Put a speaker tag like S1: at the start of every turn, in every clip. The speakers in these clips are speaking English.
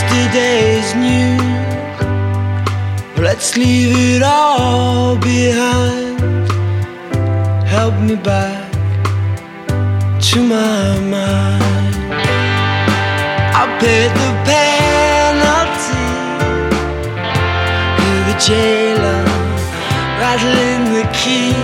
S1: yesterday's news. Let's leave it all behind. Help me back to my mind. I paid the penalty. to the jailer rattling the key.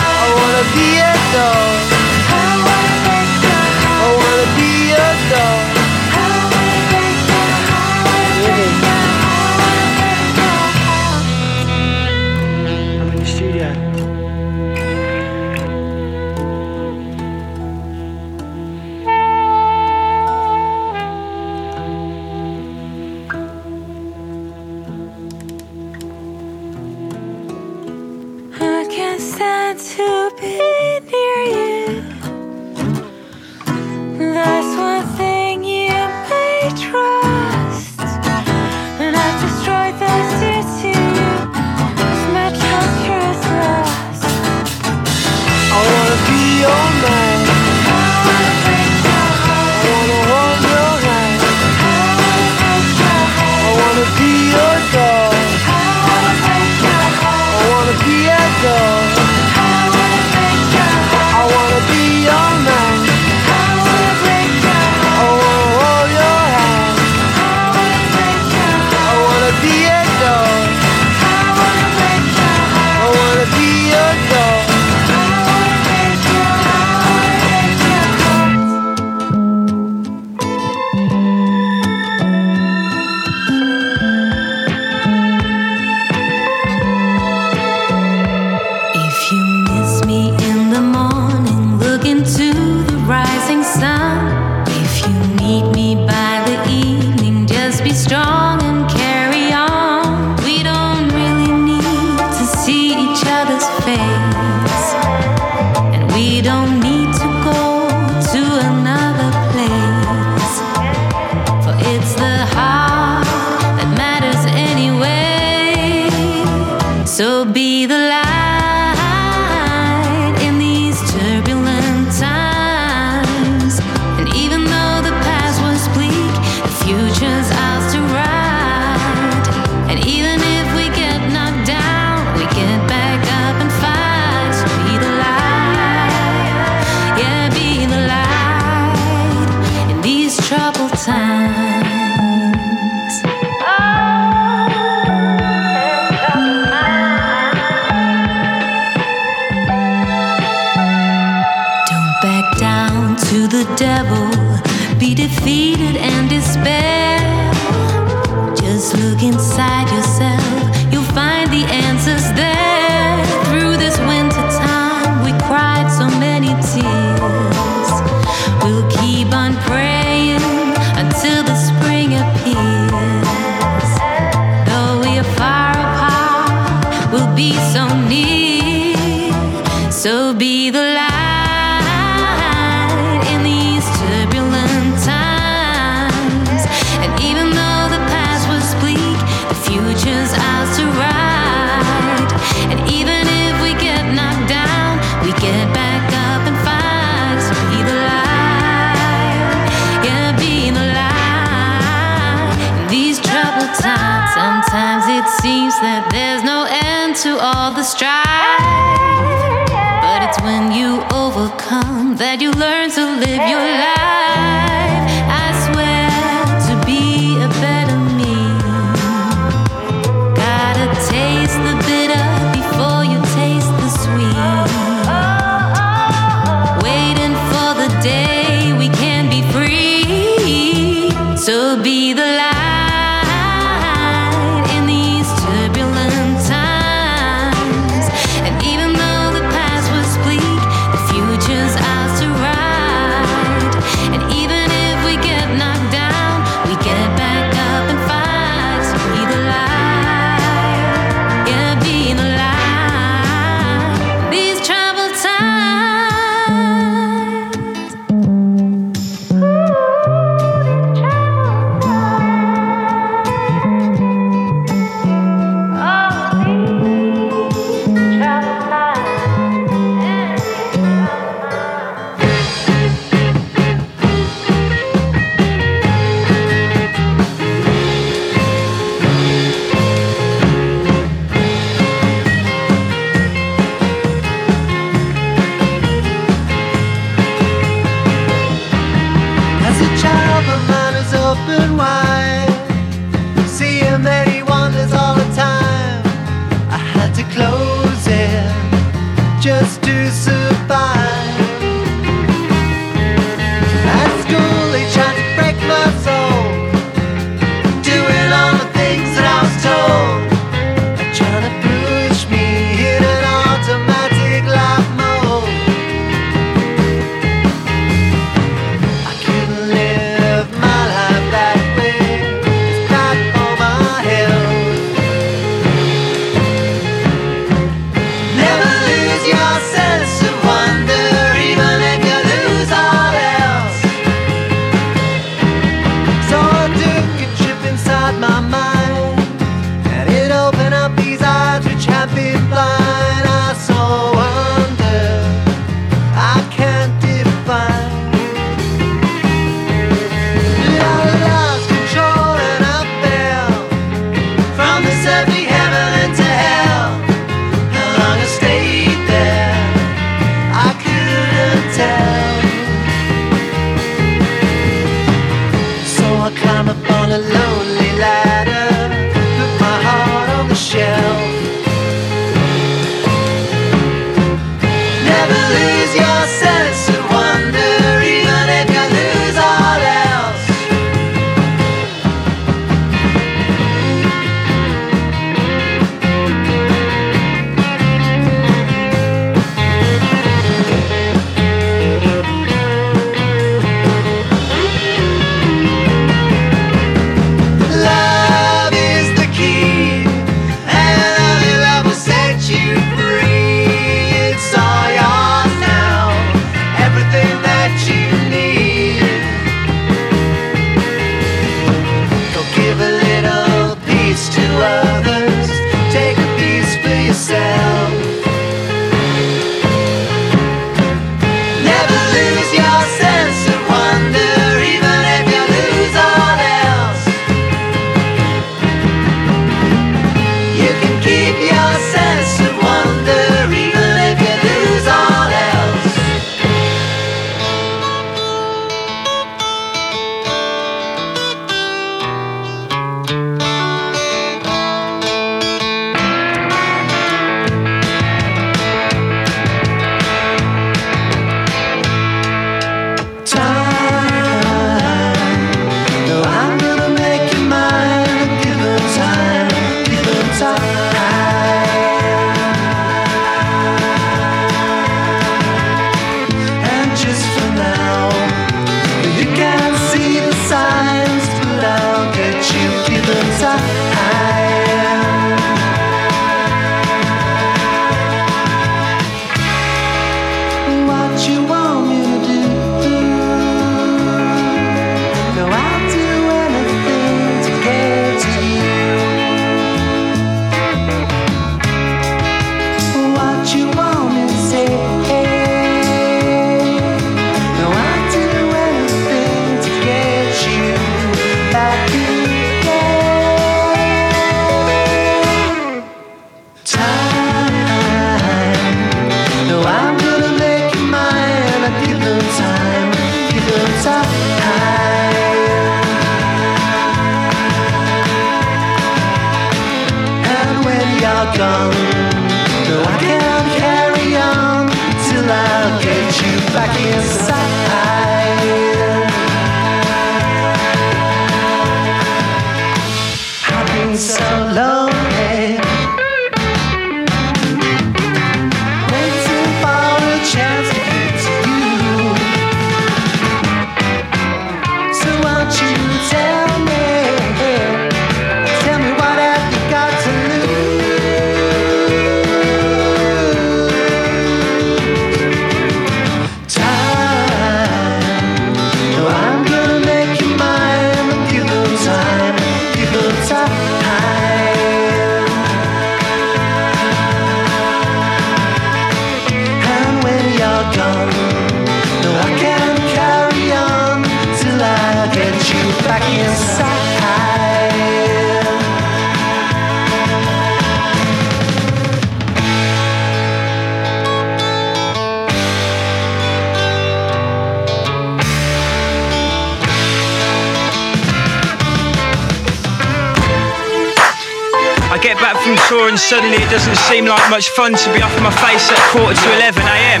S2: And
S3: suddenly it doesn't seem like much fun to be off my face at quarter to 11 a.m.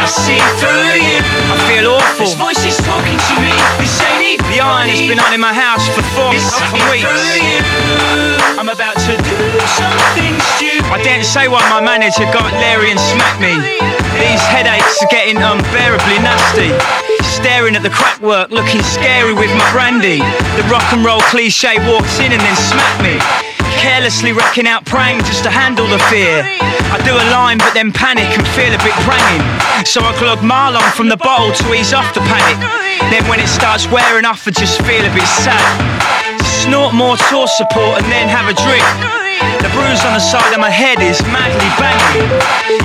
S3: I see through you. I feel awful. This voice is talking to me. This ain't The iron has been on in my house for four weeks. I'm about to do something stupid. I daren't say why my manager got Larry and smacked me. These headaches are getting unbearably nasty staring at the crack work, looking scary with my brandy. The rock and roll cliche walks in and then smacked me carelessly wrecking out praying just to handle the fear. I do a line but then panic and feel a bit praying. So I glug Merlot from the bottle to ease off the panic. Then when it starts wearing off, I just feel a bit sad. Snort more tour support and then have a drink. The bruise on the side of my head is madly banging.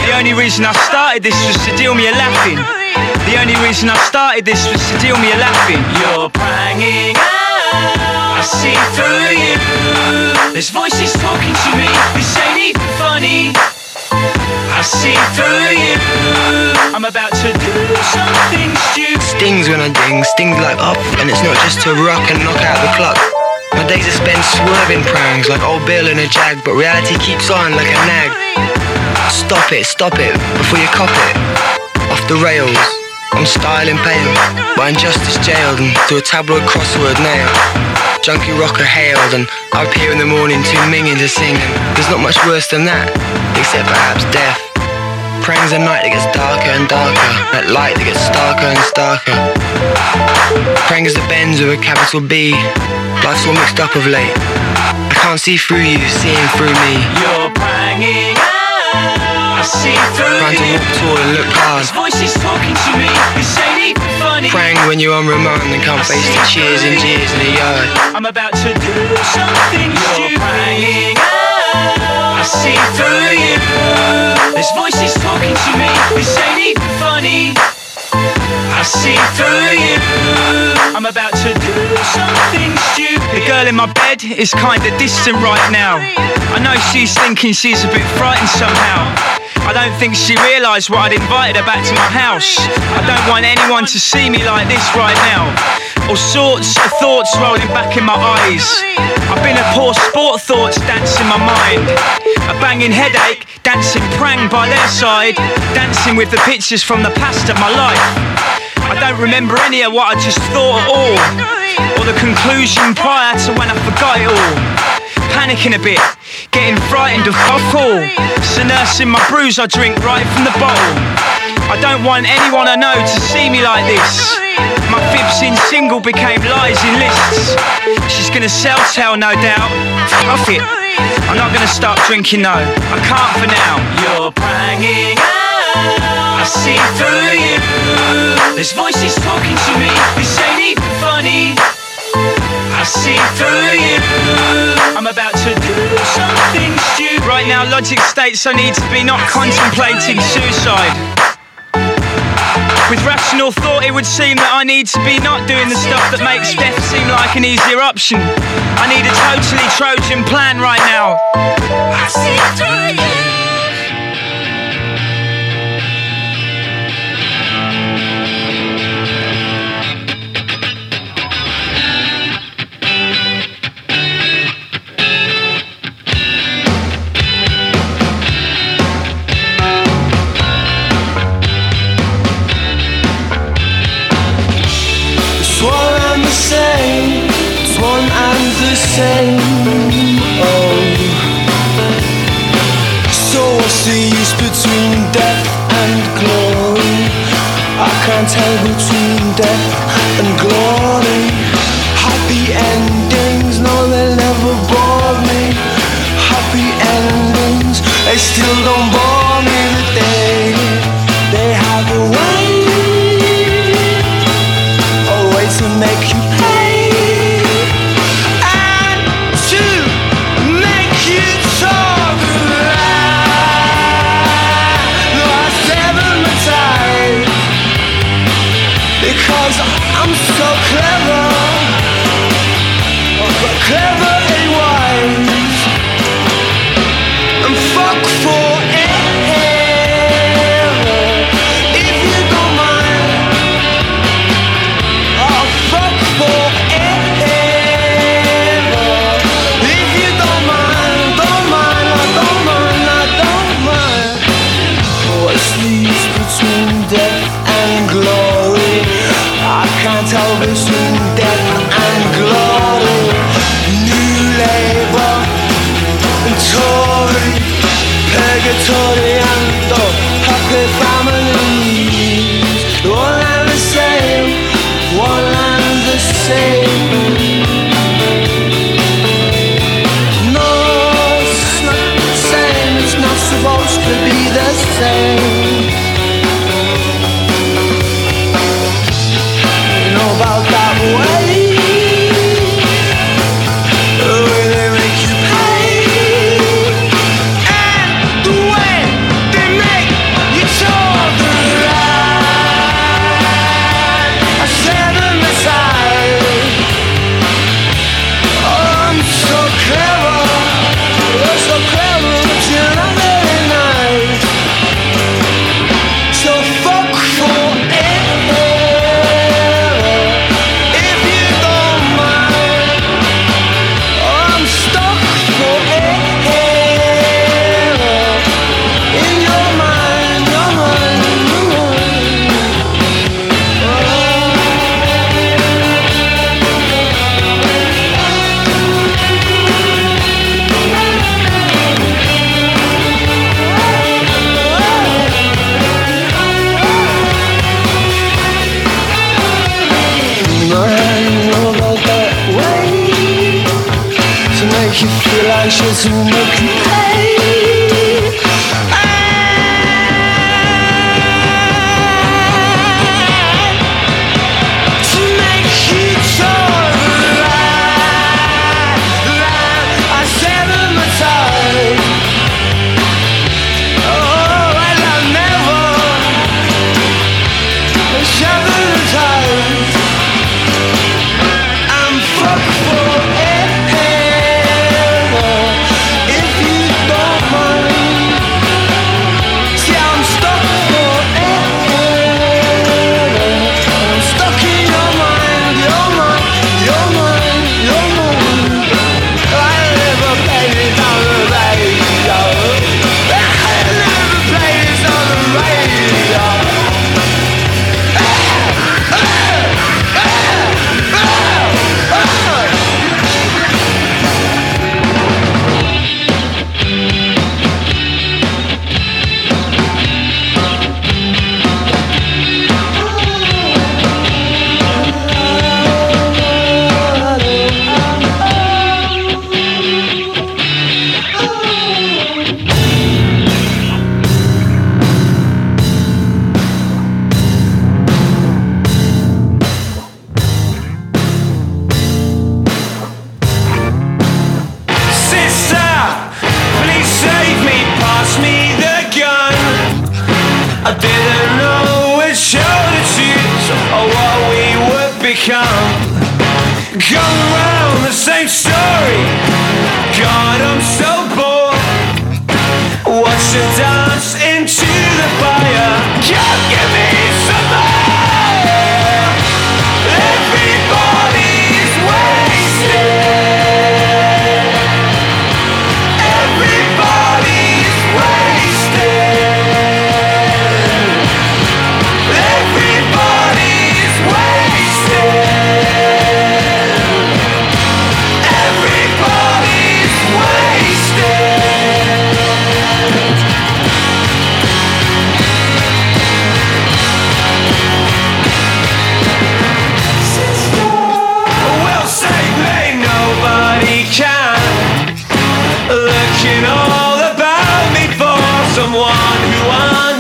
S3: The only reason I started this was to deal me a laughing. The only reason I started this was to deal me a laughing. You're This voice is talking to me. This ain't even funny. I see through you. I'm about to do something stupid.
S4: Stings when I ding, stings like up, and it's not just to rock and knock out the clock. My days are spent swerving prangs like old Bill in a jag, but reality keeps on like a nag. Stop it, stop it, before you cop it. Off the rails. I'm styling pale, by injustice jailed and to a tabloid crossword nailed. Junkie rocker hailed and I appear in the morning too minging to sing and there's not much worse than that, except perhaps death. Prang's a night that gets darker and darker, that light that gets starker and starker. Prang is the Benz with a capital B, life's all mixed up of late. I can't see through you, seeing through me.
S3: You're pranging I see through
S4: Trying to walk tall and look hard.
S3: His voice is talking to me, this ain't even funny.
S4: Prang when you're on remand and can't face the cheers and jeers in the yard.
S3: I'm about to do something You're praying I see through you. This voice is talking to me. This ain't even funny. I see through you. I'm about to do something stupid. The girl in my bed is kinda distant right now. I know she's thinking she's a bit frightened somehow. I don't think she realised what I'd invited her back to my house. I don't want anyone to see me like this right now. All sorts of thoughts rolling back in my eyes. I've been a poor sport, thoughts dance in my mind. A banging headache, dancing prang by their side. Dancing with the pictures from the past of my life. I don't remember any of what I just thought at all. Or the conclusion prior to when I forgot it all panicking a bit, getting frightened of alcohol. So nursing my bruise, I drink right from the bottle. I don't want anyone I know to see me like this. My fibs in single became lies in lists. She's gonna sell tell, no doubt. Fuck it. I'm not gonna stop drinking, no. I can't for now. You're pranging I see through you. This voice is talking to me. This ain't even funny. I see through you. I'm about to do something stupid. Right now, logic states I need to be not contemplating suicide. With rational thought, it would seem that I need to be not doing the stuff that makes death seem like an easier option. I need a totally Trojan plan right now. I see through you.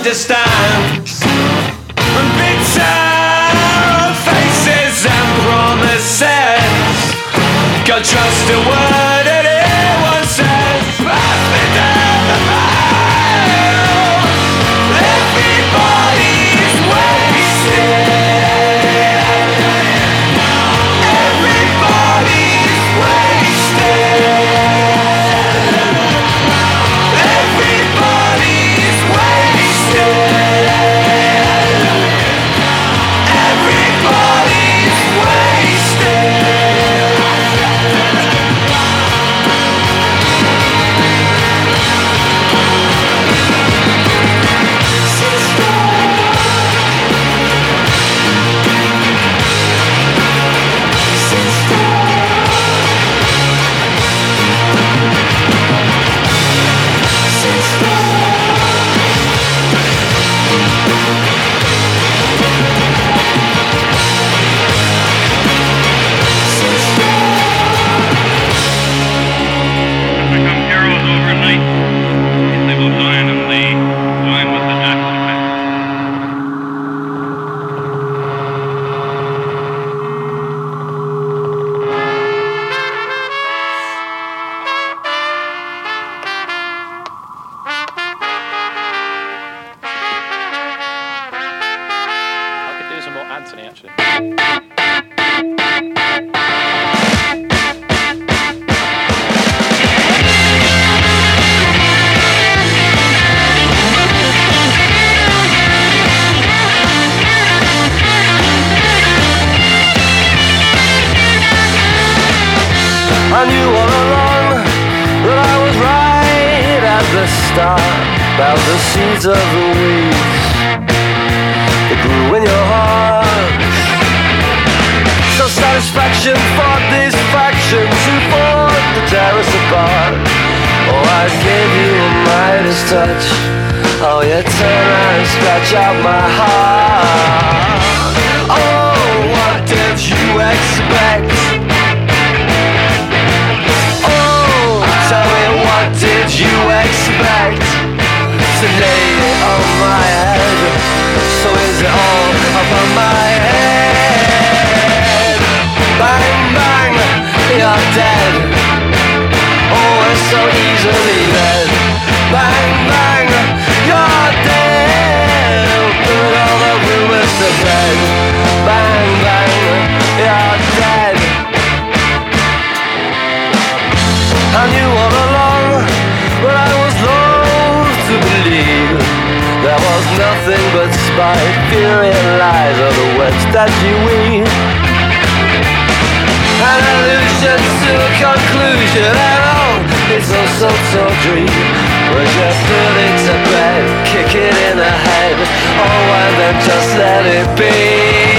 S5: understands. Bitter faces and promises. God, trust a word.
S2: on my head? So is it all upon my head? Bang, bang, you're dead. Oh, so easily led. but spite fear, Fury lies are the webs that you weave. An illusion to a conclusion And oh, it's also so dream. Was your feelings a bed, kick it in the head Or why then just let it be?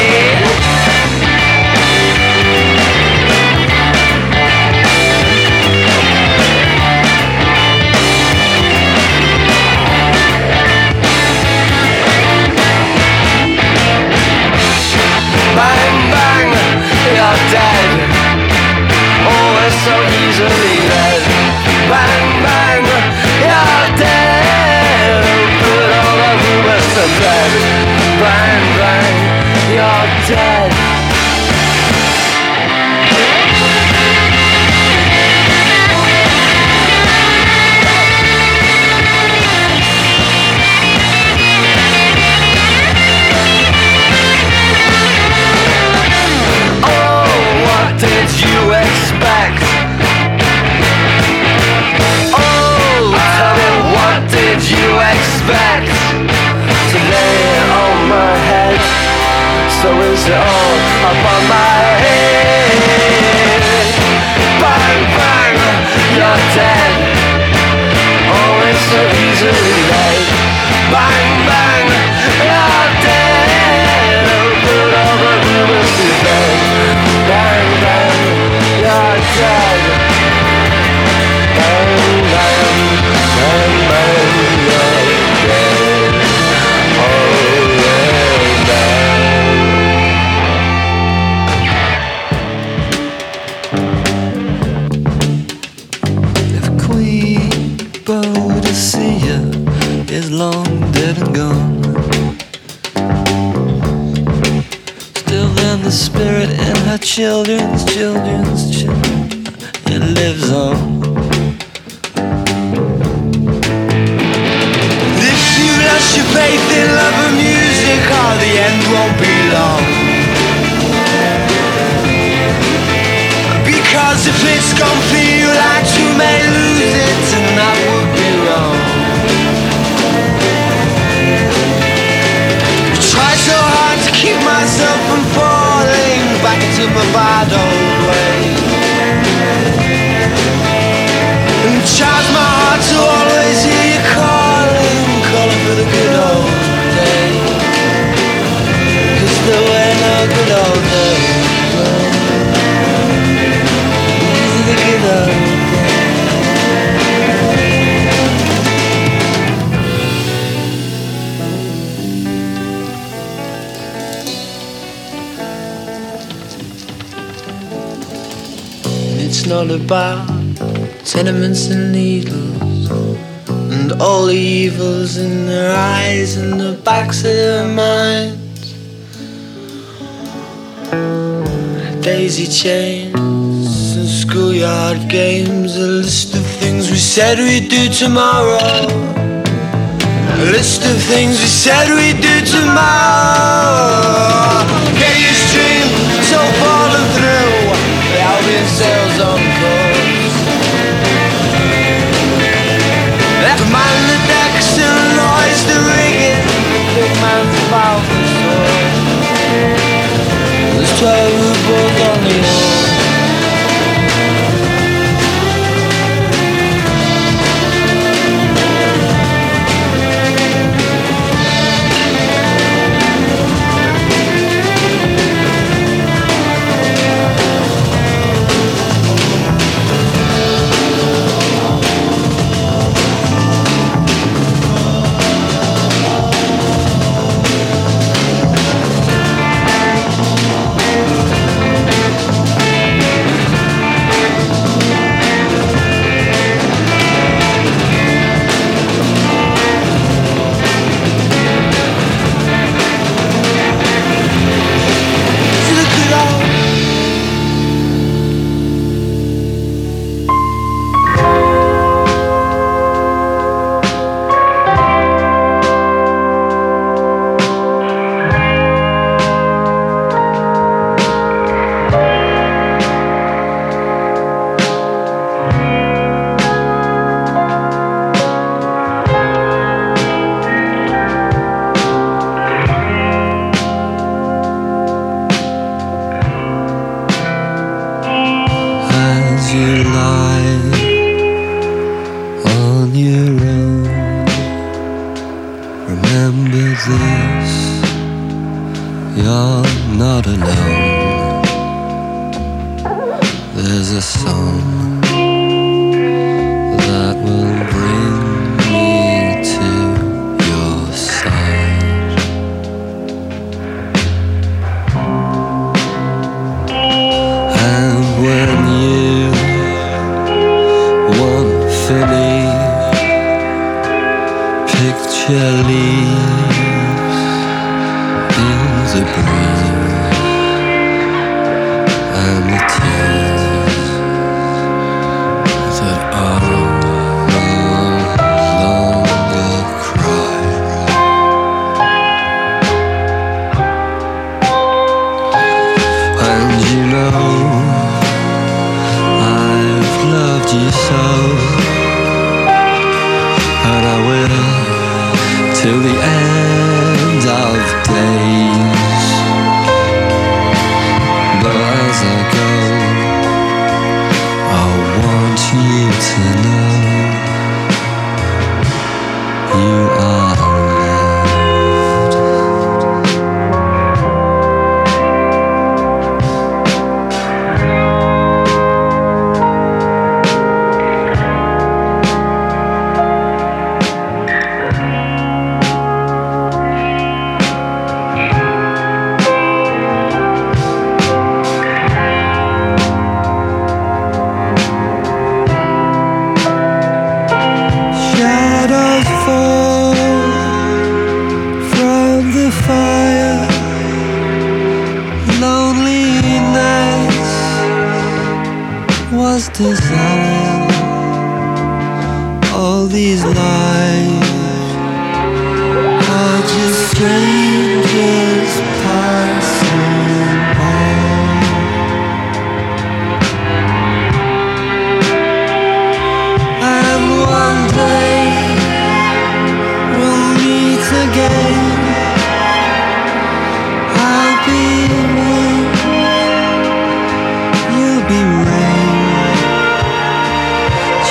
S2: Because if it's for you, like you may lose it, and that would be wrong. I Try so hard to keep myself from falling back into my bad old ways. And charge my heart to always hear you calling, calling for the good old days. Cause there were no good old days. It's not about tenements and needles and all the evils in their eyes and the backs of their minds. Daisy chains and schoolyard games, a list of things we said we'd do tomorrow. A list of things we said we'd do tomorrow.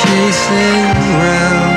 S6: chasing
S2: round